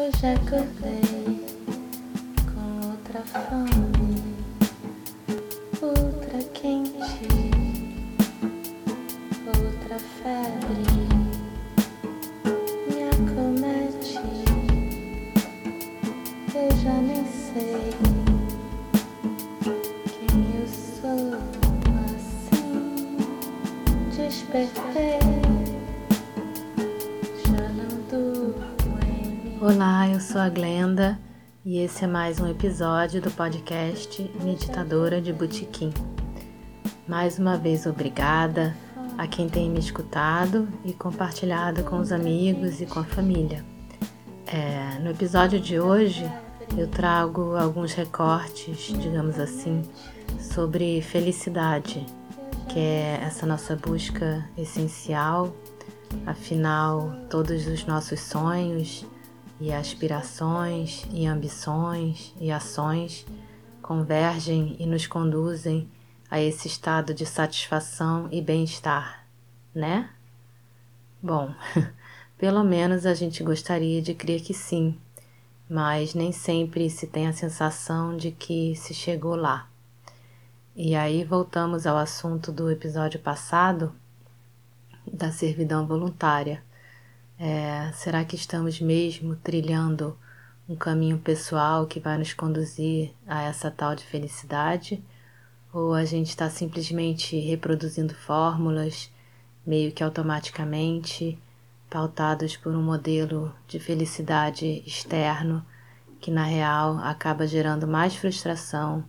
Hoje acordei com outra fome, outra quente, outra febre me acomete. Eu já nem sei quem eu sou assim. Despertei. Olá, eu sou a Glenda e esse é mais um episódio do podcast Meditadora de Botequim. Mais uma vez, obrigada a quem tem me escutado e compartilhado com os amigos e com a família. É, no episódio de hoje, eu trago alguns recortes, digamos assim, sobre felicidade, que é essa nossa busca essencial. Afinal, todos os nossos sonhos e aspirações e ambições e ações convergem e nos conduzem a esse estado de satisfação e bem-estar, né? Bom, pelo menos a gente gostaria de crer que sim, mas nem sempre se tem a sensação de que se chegou lá. E aí voltamos ao assunto do episódio passado da servidão voluntária. É, será que estamos mesmo trilhando um caminho pessoal que vai nos conduzir a essa tal de felicidade? Ou a gente está simplesmente reproduzindo fórmulas, meio que automaticamente, pautados por um modelo de felicidade externo que, na real, acaba gerando mais frustração,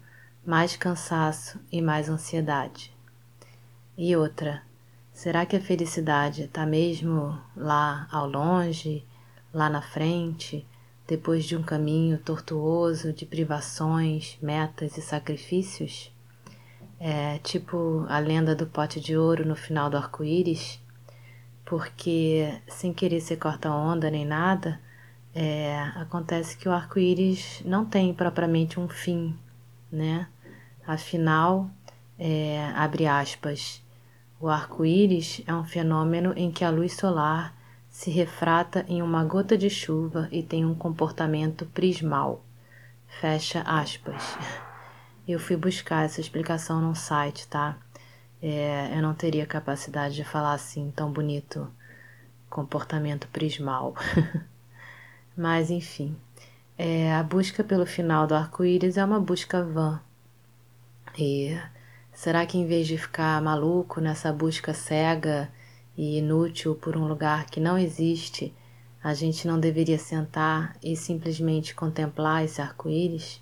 mais cansaço e mais ansiedade? E outra, Será que a felicidade está mesmo lá ao longe, lá na frente, depois de um caminho tortuoso de privações, metas e sacrifícios? É tipo a lenda do pote de ouro no final do arco-íris, porque sem querer ser corta-onda nem nada, é, acontece que o arco-íris não tem propriamente um fim, né? Afinal, é, abre aspas o arco-íris é um fenômeno em que a luz solar se refrata em uma gota de chuva e tem um comportamento prismal. Fecha aspas. Eu fui buscar essa explicação num site, tá? É, eu não teria capacidade de falar assim tão bonito, comportamento prismal. Mas enfim, é, a busca pelo final do arco-íris é uma busca vã. E Será que em vez de ficar maluco nessa busca cega e inútil por um lugar que não existe, a gente não deveria sentar e simplesmente contemplar esse arco-íris?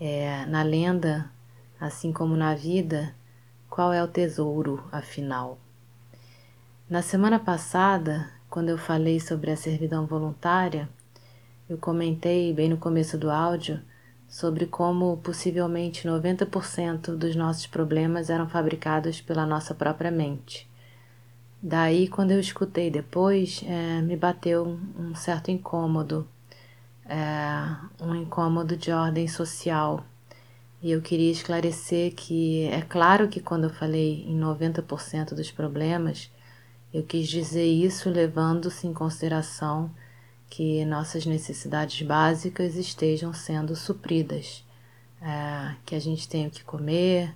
É, na lenda, assim como na vida, qual é o tesouro, afinal? Na semana passada, quando eu falei sobre a servidão voluntária, eu comentei bem no começo do áudio sobre como possivelmente 90% dos nossos problemas eram fabricados pela nossa própria mente. Daí, quando eu escutei depois, é, me bateu um certo incômodo, é, um incômodo de ordem social. E eu queria esclarecer que é claro que quando eu falei em 90% dos problemas, eu quis dizer isso levando-se em consideração que nossas necessidades básicas estejam sendo supridas, é, que a gente tenha o que comer,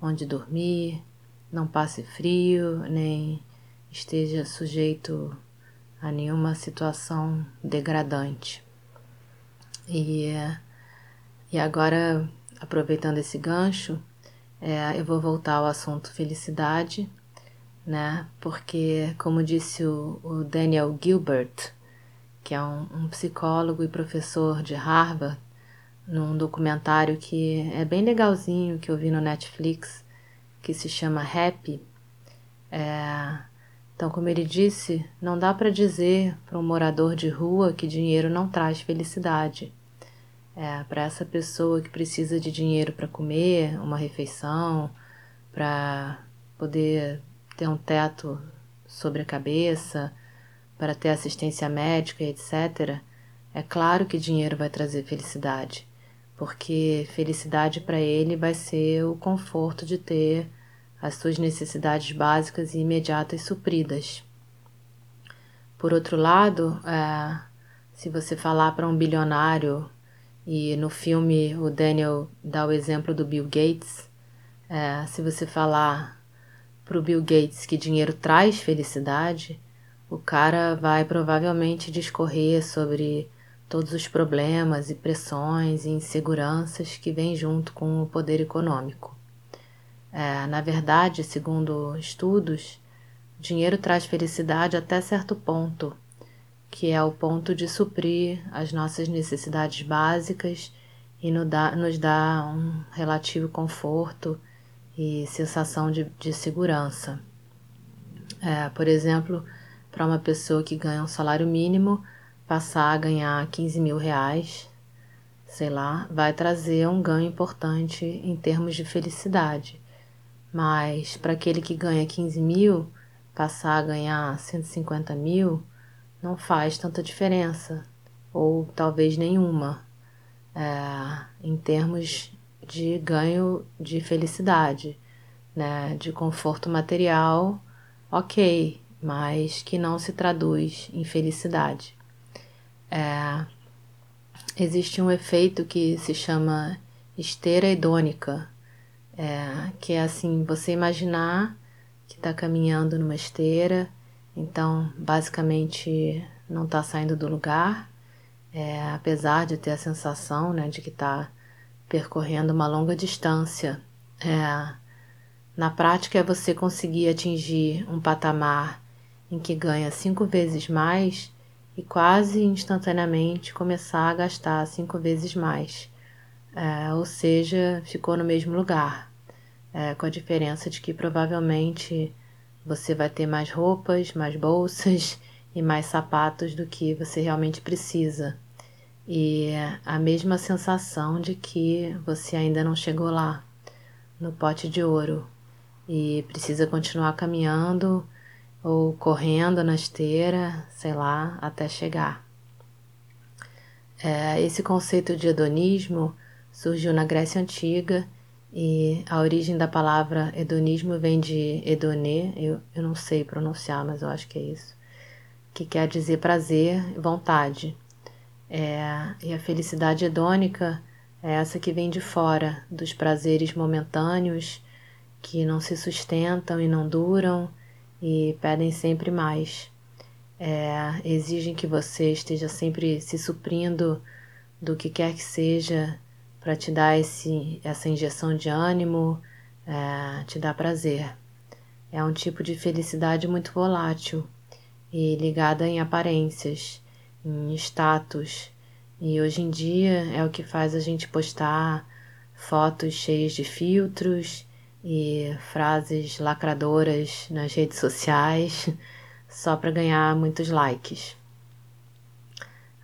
onde dormir, não passe frio, nem esteja sujeito a nenhuma situação degradante. E, e agora, aproveitando esse gancho, é, eu vou voltar ao assunto felicidade, né? Porque, como disse o, o Daniel Gilbert, que é um, um psicólogo e professor de Harvard, num documentário que é bem legalzinho que eu vi no Netflix, que se chama Happy. É, então, como ele disse, não dá para dizer para um morador de rua que dinheiro não traz felicidade. É, para essa pessoa que precisa de dinheiro para comer, uma refeição, para poder ter um teto sobre a cabeça, para ter assistência médica etc., é claro que dinheiro vai trazer felicidade, porque felicidade para ele vai ser o conforto de ter as suas necessidades básicas e imediatas supridas. Por outro lado, é, se você falar para um bilionário, e no filme o Daniel dá o exemplo do Bill Gates, é, se você falar para o Bill Gates que dinheiro traz felicidade, o cara vai provavelmente discorrer sobre todos os problemas e pressões e inseguranças que vêm junto com o poder econômico. É, na verdade, segundo estudos, dinheiro traz felicidade até certo ponto, que é o ponto de suprir as nossas necessidades básicas e nos dá, nos um relativo conforto e sensação de, de segurança. É, por exemplo, para uma pessoa que ganha um salário mínimo, passar a ganhar 15 mil reais, sei lá, vai trazer um ganho importante em termos de felicidade. Mas para aquele que ganha 15 mil, passar a ganhar 150 mil não faz tanta diferença, ou talvez nenhuma, é, em termos de ganho de felicidade, né, de conforto material, ok, mas que não se traduz em felicidade. É, existe um efeito que se chama esteira hedônica, é, que é assim, você imaginar que está caminhando numa esteira, então basicamente não está saindo do lugar, é, apesar de ter a sensação né, de que está percorrendo uma longa distância. É, na prática é você conseguir atingir um patamar em que ganha cinco vezes mais e quase instantaneamente começar a gastar cinco vezes mais. É, ou seja, ficou no mesmo lugar, é, com a diferença de que provavelmente você vai ter mais roupas, mais bolsas e mais sapatos do que você realmente precisa. E a mesma sensação de que você ainda não chegou lá, no pote de ouro, e precisa continuar caminhando ou correndo na esteira, sei lá, até chegar. É, esse conceito de hedonismo surgiu na Grécia Antiga e a origem da palavra hedonismo vem de hedonê, eu, eu não sei pronunciar, mas eu acho que é isso, que quer dizer prazer, vontade. É, e a felicidade hedônica é essa que vem de fora, dos prazeres momentâneos que não se sustentam e não duram e pedem sempre mais. É, exigem que você esteja sempre se suprindo do que quer que seja para te dar esse, essa injeção de ânimo, é, te dar prazer. É um tipo de felicidade muito volátil e ligada em aparências, em status, e hoje em dia é o que faz a gente postar fotos cheias de filtros e frases lacradoras nas redes sociais só para ganhar muitos likes.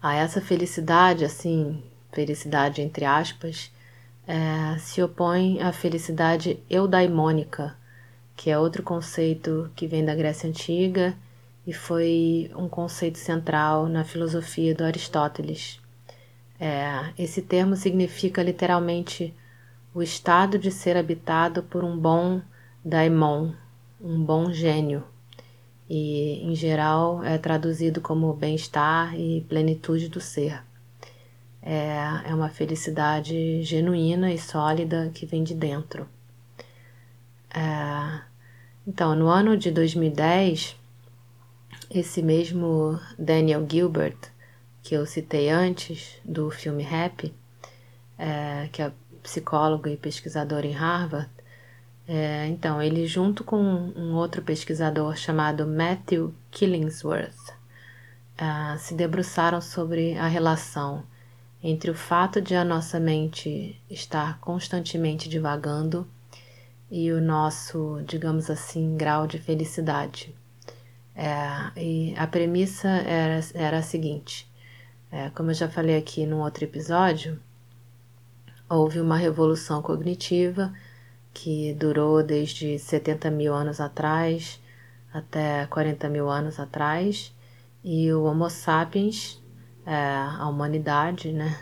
A essa felicidade, assim, felicidade entre aspas, é, se opõe à felicidade eudaimônica, que é outro conceito que vem da Grécia Antiga e foi um conceito central na filosofia do Aristóteles. É, esse termo significa literalmente o estado de ser habitado por um bom daimon, um bom gênio, e em geral é traduzido como bem-estar e plenitude do ser. É, é uma felicidade genuína e sólida que vem de dentro. É, então, no ano de 2010, esse mesmo Daniel Gilbert, que eu citei antes, do filme Happy, é, que é psicólogo e pesquisador em Harvard, é, então, ele junto com um outro pesquisador chamado Matthew Killingsworth uh, se debruçaram sobre a relação entre o fato de a nossa mente estar constantemente divagando e o nosso, digamos assim, grau de felicidade. É, e a premissa era, era a seguinte: é, como eu já falei aqui num outro episódio, houve uma revolução cognitiva que durou desde 70 mil anos atrás até 40 mil anos atrás, e o Homo sapiens, é, a humanidade, né,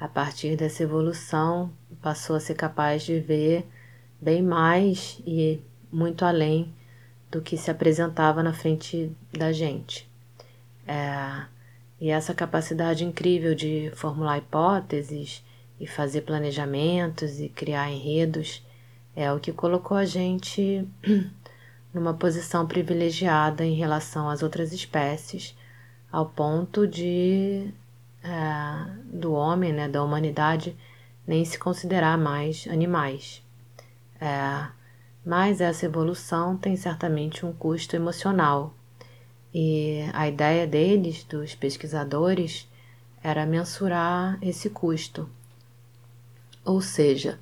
a partir dessa evolução, passou a ser capaz de ver bem mais e muito além do que se apresentava na frente da gente. É, E essa capacidade incrível de formular hipóteses e fazer planejamentos e criar enredos é o que colocou a gente numa posição privilegiada em relação às outras espécies, ao ponto de é, do homem, né, da humanidade, nem se considerar mais animais. É, mas essa evolução tem certamente um custo emocional. E a ideia deles, dos pesquisadores, era mensurar esse custo. Ou seja,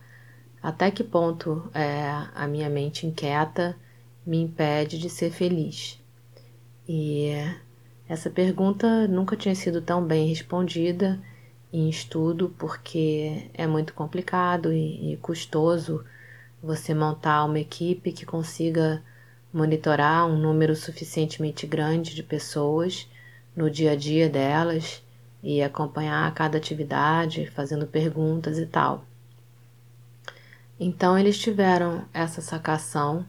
até que ponto é, a minha mente inquieta me impede de ser feliz? E essa pergunta nunca tinha sido tão bem respondida em estudo porque é muito complicado e, e custoso você montar uma equipe que consiga monitorar um número suficientemente grande de pessoas no dia a dia delas e acompanhar cada atividade, fazendo perguntas e tal. Então eles tiveram essa sacação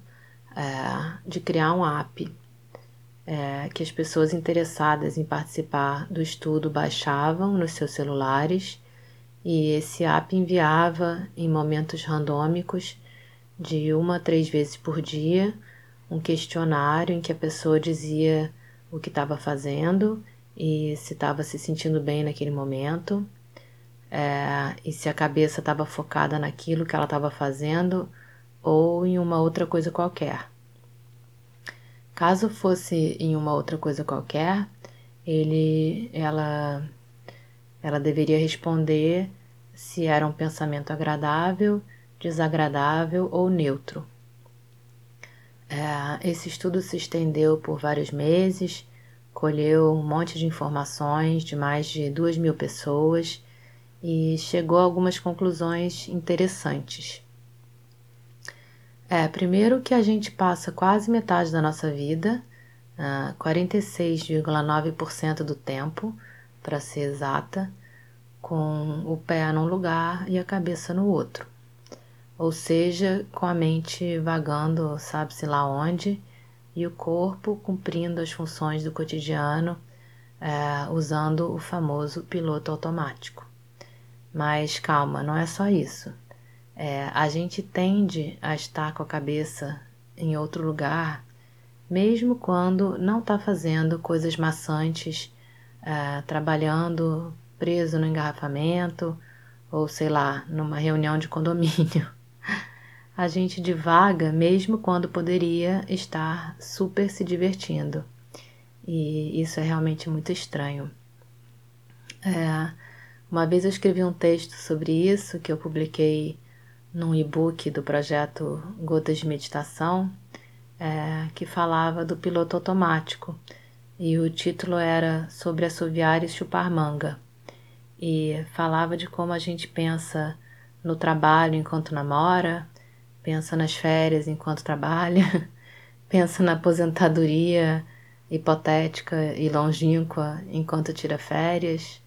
é, de criar um app é, que as pessoas interessadas em participar do estudo baixavam nos seus celulares e esse app enviava em momentos randômicos de uma a três vezes por dia um questionário em que a pessoa dizia o que estava fazendo e se estava se sentindo bem naquele momento é, e se a cabeça estava focada naquilo que ela estava fazendo ou em uma outra coisa qualquer. Caso fosse em uma outra coisa qualquer, ele, ela, ela deveria responder se era um pensamento agradável, desagradável ou neutro. É, esse estudo se estendeu por vários meses, colheu um monte de informações de mais de duas mil pessoas e chegou a algumas conclusões interessantes. É, primeiro que a gente passa quase metade da nossa vida, uh, ah, 46,9% do tempo, para ser exata, com o pé num lugar e a cabeça no outro. Ou seja, com a mente vagando, sabe-se lá onde, e o corpo cumprindo as funções do cotidiano, é, usando o famoso piloto automático. Mas calma, não é só isso. É, a gente tende a estar com a cabeça em outro lugar, mesmo quando não está fazendo coisas maçantes, é, trabalhando preso no engarrafamento ou sei lá, numa reunião de condomínio. A gente divaga mesmo quando poderia estar super se divertindo. E isso é realmente muito estranho. É, uma vez eu escrevi um texto sobre isso que eu publiquei num e-book do projeto Gotas de Meditação, é, que falava do piloto automático. E o título era Sobre assoviar e chupar manga. E falava de como a gente pensa no trabalho enquanto namora, pensa nas férias enquanto trabalha, pensa na aposentadoria hipotética e longínqua enquanto tira férias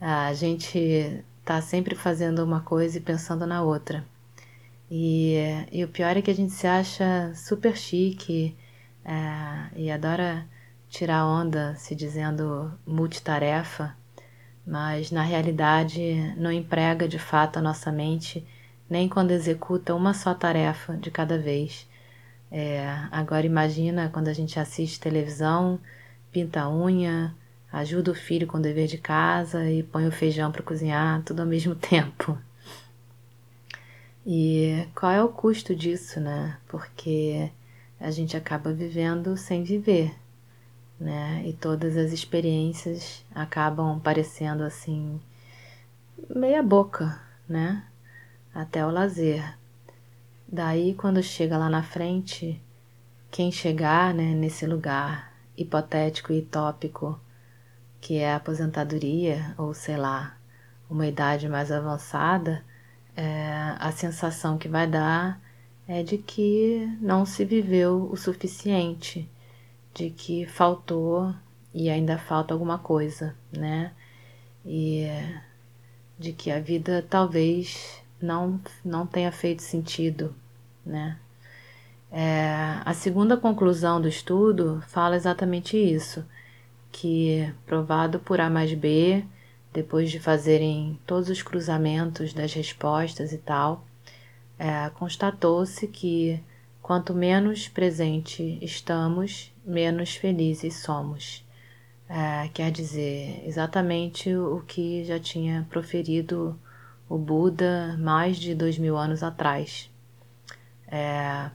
a gente está sempre fazendo uma coisa e pensando na outra. E, e o pior é que a gente se acha super chique é, e adora tirar onda se dizendo multitarefa, mas na realidade não emprega de fato a nossa mente nem quando executa uma só tarefa de cada vez. É, agora imagina quando a gente assiste televisão, pinta a unha, ajuda o filho com o dever de casa e põe o feijão para cozinhar, tudo ao mesmo tempo. E qual é o custo disso, né? Porque a gente acaba vivendo sem viver, né? E todas as experiências acabam parecendo assim meia boca, né? Até o lazer. Daí quando chega lá na frente, quem chegar, né, nesse lugar hipotético e tópico que é a aposentadoria, ou sei lá, uma idade mais avançada, é, a sensação que vai dar é de que não se viveu o suficiente, de que faltou e ainda falta alguma coisa, né? E de que a vida talvez não, não tenha feito sentido, né? É, a segunda conclusão do estudo fala exatamente isso que, provado por A mais B, depois de fazerem todos os cruzamentos das respostas e tal, é, constatou-se que quanto menos presente estamos, menos felizes somos. É, quer dizer, exatamente o que já tinha proferido o Buda mais de dois mil anos atrás. É,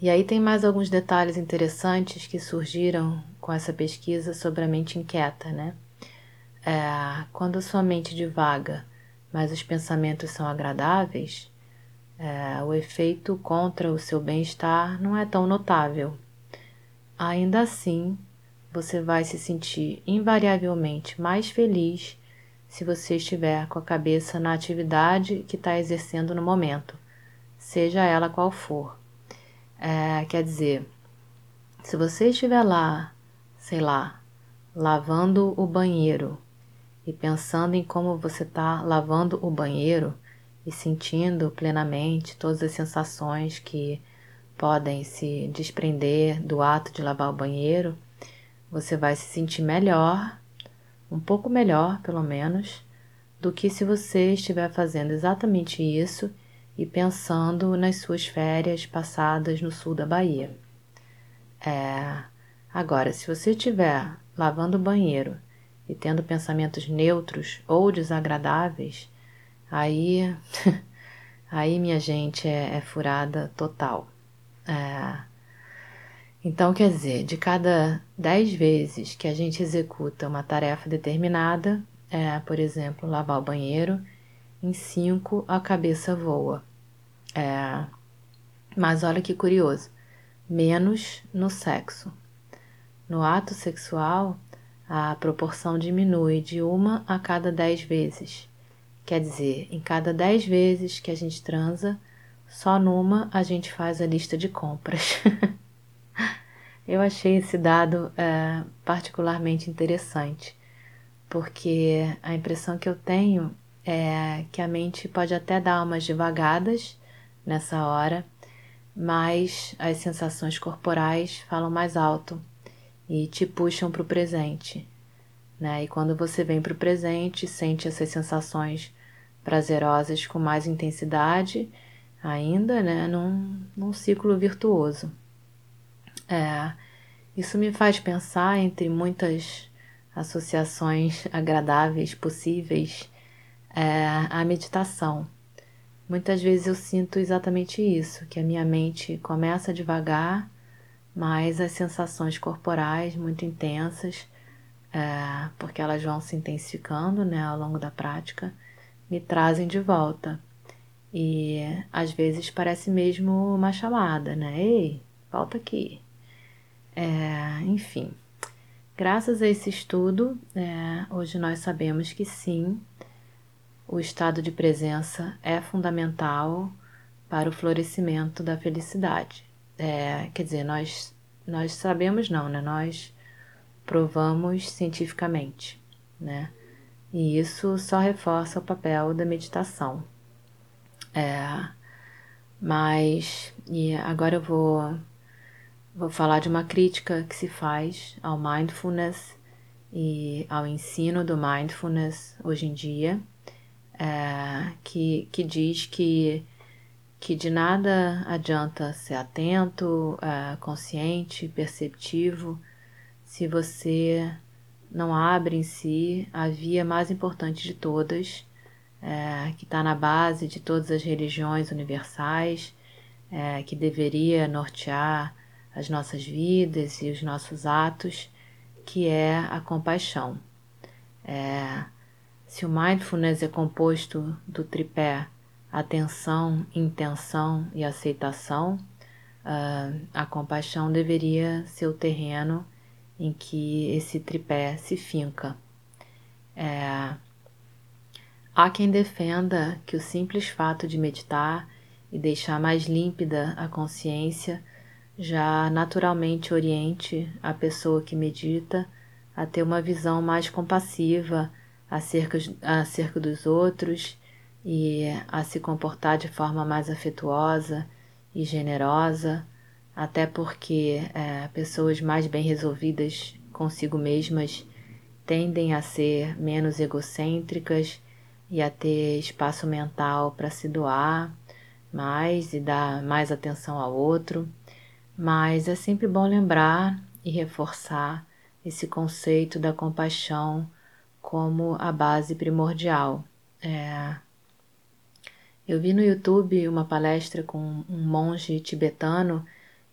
e aí tem mais alguns detalhes interessantes que surgiram com essa pesquisa sobre a mente inquieta, né? É, quando a sua mente divaga, mas os pensamentos são agradáveis, é, o efeito contra o seu bem-estar não é tão notável. Ainda assim, você vai se sentir invariavelmente mais feliz se você estiver com a cabeça na atividade que está exercendo no momento, seja ela qual for. É, quer dizer, se você estiver lá, sei lá, lavando o banheiro e pensando em como você está lavando o banheiro e sentindo plenamente todas as sensações que podem se desprender do ato de lavar o banheiro, você vai se sentir melhor, um pouco melhor pelo menos, do que se você estiver fazendo exatamente isso e pensando nas suas férias passadas no sul da Bahia. É, agora, se você estiver lavando o banheiro e tendo pensamentos neutros ou desagradáveis, aí, aí minha gente é, é furada total. É, então, quer dizer, de cada dez vezes que a gente executa uma tarefa determinada, é, por exemplo, lavar o banheiro, em cinco a cabeça voa. É, mas olha que curioso, menos no sexo. No ato sexual, a proporção diminui de uma a cada dez vezes. Quer dizer, em cada dez vezes que a gente transa, só numa a gente faz a lista de compras. Eu achei esse dado é, particularmente interessante, porque a impressão que eu tenho é que a mente pode até dar umas devagadas nessa hora, mas as sensações corporais falam mais alto e te puxam para o presente. Né? E quando você vem para o presente, sente essas sensações prazerosas com mais intensidade, ainda né, num, num ciclo virtuoso. É, isso me faz pensar entre muitas associações agradáveis possíveis é, a meditação. Muitas vezes eu sinto exatamente isso, que a minha mente começa devagar, mas as sensações corporais muito intensas, é, porque elas vão se intensificando né, ao longo da prática, me trazem de volta. E às vezes parece mesmo uma chamada, né? Ei, volta aqui. É, enfim, graças a esse estudo, é, hoje nós sabemos que sim, o estado de presença é fundamental para o florescimento da felicidade. É, quer dizer, nós, nós sabemos não, né? Nós provamos cientificamente, né? E isso só reforça o papel da meditação. É, mas, e agora eu vou, vou falar de uma crítica que se faz ao mindfulness e ao ensino do mindfulness hoje em dia é, que, que diz que, que de nada adianta ser atento, é, consciente, perceptivo, se você não abre em si a via mais importante de todas, é, que está na base de todas as religiões universais, é, que deveria nortear as nossas vidas e os nossos atos, que é a compaixão. É, se o mindfulness é composto do tripé atenção, intenção e aceitação, uh, a compaixão deveria ser o terreno em que esse tripé se finca. É, há quem defenda que o simples fato de meditar e deixar mais límpida a consciência já naturalmente oriente a pessoa que medita a ter uma visão mais compassiva acerca, acerca dos outros e a se comportar de forma mais afetuosa e generosa, até porque é, pessoas mais bem resolvidas consigo mesmas tendem a ser menos egocêntricas e a ter espaço mental para se doar mais e dar mais atenção ao outro. Mas é sempre bom lembrar e reforçar esse conceito da compaixão como a base primordial. É... Eu vi no YouTube uma palestra com um monge tibetano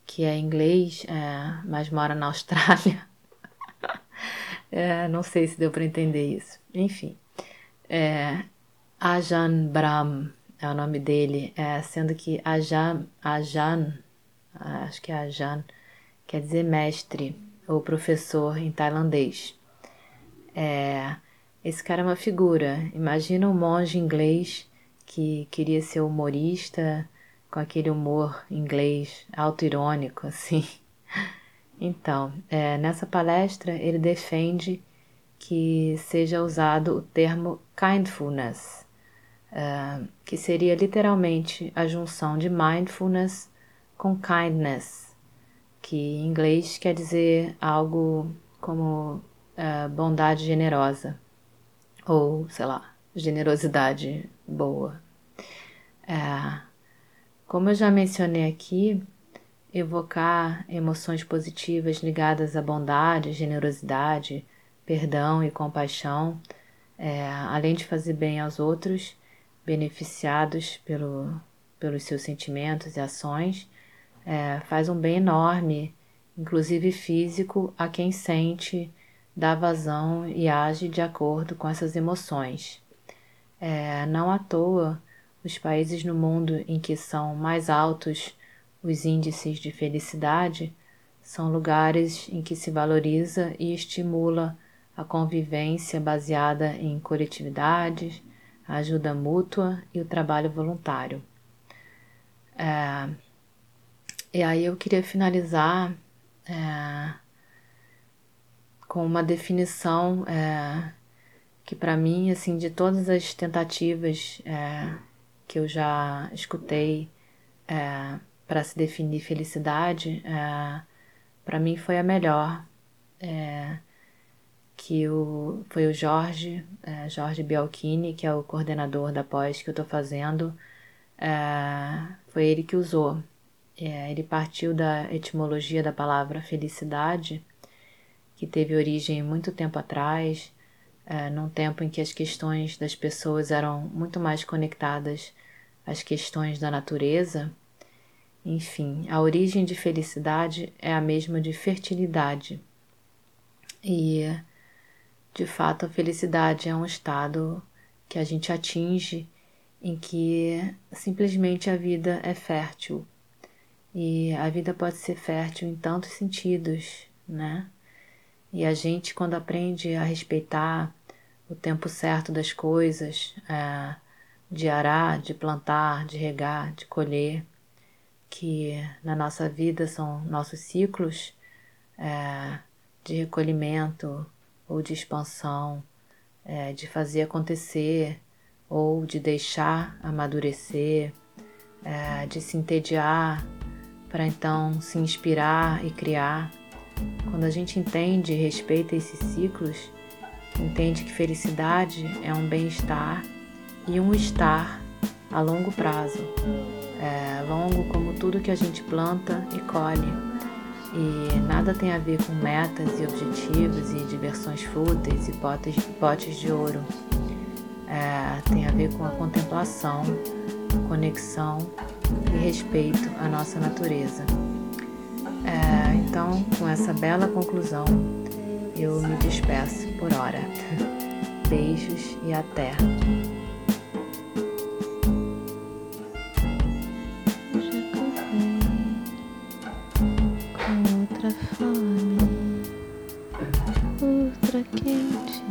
que é inglês, é, mas mora na Austrália. é, não sei se deu para entender isso. Enfim, é, Ajahn Brahm é o nome dele, é, sendo que Ajahn, Ajahn, acho que é Ajahn, quer dizer mestre ou professor em tailandês. É, esse cara é uma figura. Imagina um monge inglês que queria ser humorista, com aquele humor inglês auto-irônico, assim. Então, é, nessa palestra ele defende que seja usado o termo kindfulness, é, que seria literalmente a junção de mindfulness com kindness, que em inglês quer dizer algo como é, bondade generosa, ou sei lá, generosidade boa. É, como eu já mencionei aqui, evocar emoções positivas ligadas à bondade, generosidade, perdão e compaixão, é, além de fazer bem aos outros, beneficiados pelo, pelos seus sentimentos e ações, é, faz um bem enorme, inclusive físico, a quem sente, dá vazão e age de acordo com essas emoções. É, não à toa, os países no mundo em que são mais altos os índices de felicidade são lugares em que se valoriza e estimula a convivência baseada em coletividades, ajuda mútua e o trabalho voluntário. É, e aí eu queria finalizar é, com uma definição é, que para mim, assim, de todas as tentativas é, que eu já escutei é, para se definir felicidade, é, para mim foi a melhor. É, que o, foi o Jorge, Jorge Bialchini, que é o coordenador da pós que eu estou fazendo, foi ele que usou. É, ele partiu da etimologia da palavra felicidade, que teve origem muito tempo atrás, é, num tempo em que as questões das pessoas eram muito mais conectadas às questões da natureza. Enfim, a origem de felicidade é a mesma de fertilidade. E, de fato, a felicidade é um estado que a gente atinge em que simplesmente a vida é fértil. E a vida pode ser fértil em tantos sentidos, né? E a gente, quando aprende a respeitar o tempo certo das coisas, é, de arar, de plantar, de regar, de colher, que na nossa vida são nossos ciclos é, de recolhimento ou de expansão, é, de fazer acontecer ou de deixar amadurecer, é, de se entediar para então se inspirar e criar. Quando a gente entende e respeita esses ciclos, entende que felicidade é um bem-estar e um estar a longo prazo. É longo como tudo que a gente planta e colhe. E nada tem a ver com metas e objetivos e diversões fúteis e potes, potes de ouro. É, tem a ver com a contemplação, conexão e respeito à nossa natureza. É, então, com essa bela conclusão, eu me despeço por hora. Beijos e até! outra fome, outra quente,